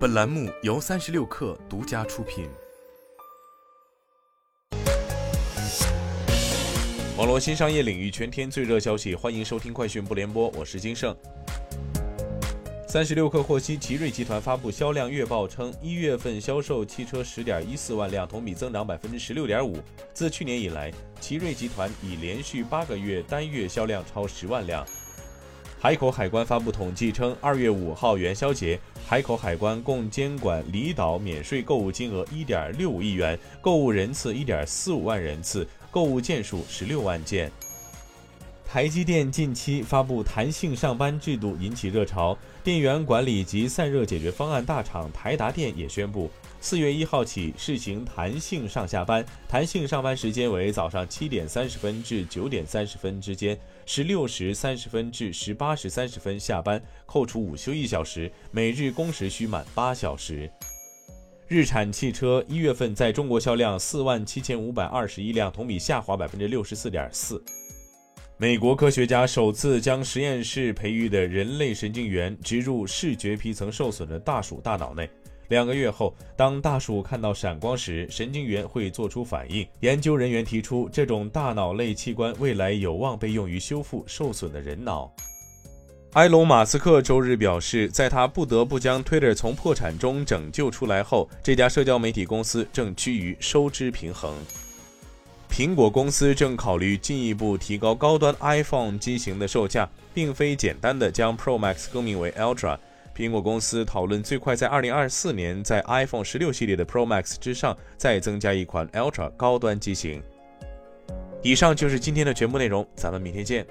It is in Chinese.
本栏目由三十六氪独家出品。网络新商业领域全天最热消息，欢迎收听快讯不联播，我是金盛。三十六氪获悉，奇瑞集团发布销量月报称，一月份销售汽车十点一四万辆，同比增长百分之十六点五。自去年以来，奇瑞集团已连续八个月单月销量超十万辆。海口海关发布统计称，二月五号元宵节，海口海关共监管离岛免税购物金额一点六五亿元，购物人次一点四五万人次，购物件数十六万件。台积电近期发布弹性上班制度引起热潮，电源管理及散热解决方案大厂台达电也宣布，四月一号起试行弹性上下班，弹性上班时间为早上七点三十分至九点三十分之间，十六时三十分至十八时三十分下班，扣除午休一小时，每日工时需满八小时。日产汽车一月份在中国销量四万七千五百二十一辆，同比下滑百分之六十四点四。美国科学家首次将实验室培育的人类神经元植入视觉皮层受损的大鼠大脑内。两个月后，当大鼠看到闪光时，神经元会做出反应。研究人员提出，这种大脑类器官未来有望被用于修复受损的人脑。埃隆·马斯克周日表示，在他不得不将 Twitter 从破产中拯救出来后，这家社交媒体公司正趋于收支平衡。苹果公司正考虑进一步提高高端 iPhone 机型的售价，并非简单的将 Pro Max 更名为 Ultra。苹果公司讨论最快在2024年在 iPhone 16系列的 Pro Max 之上再增加一款 Ultra 高端机型。以上就是今天的全部内容，咱们明天见。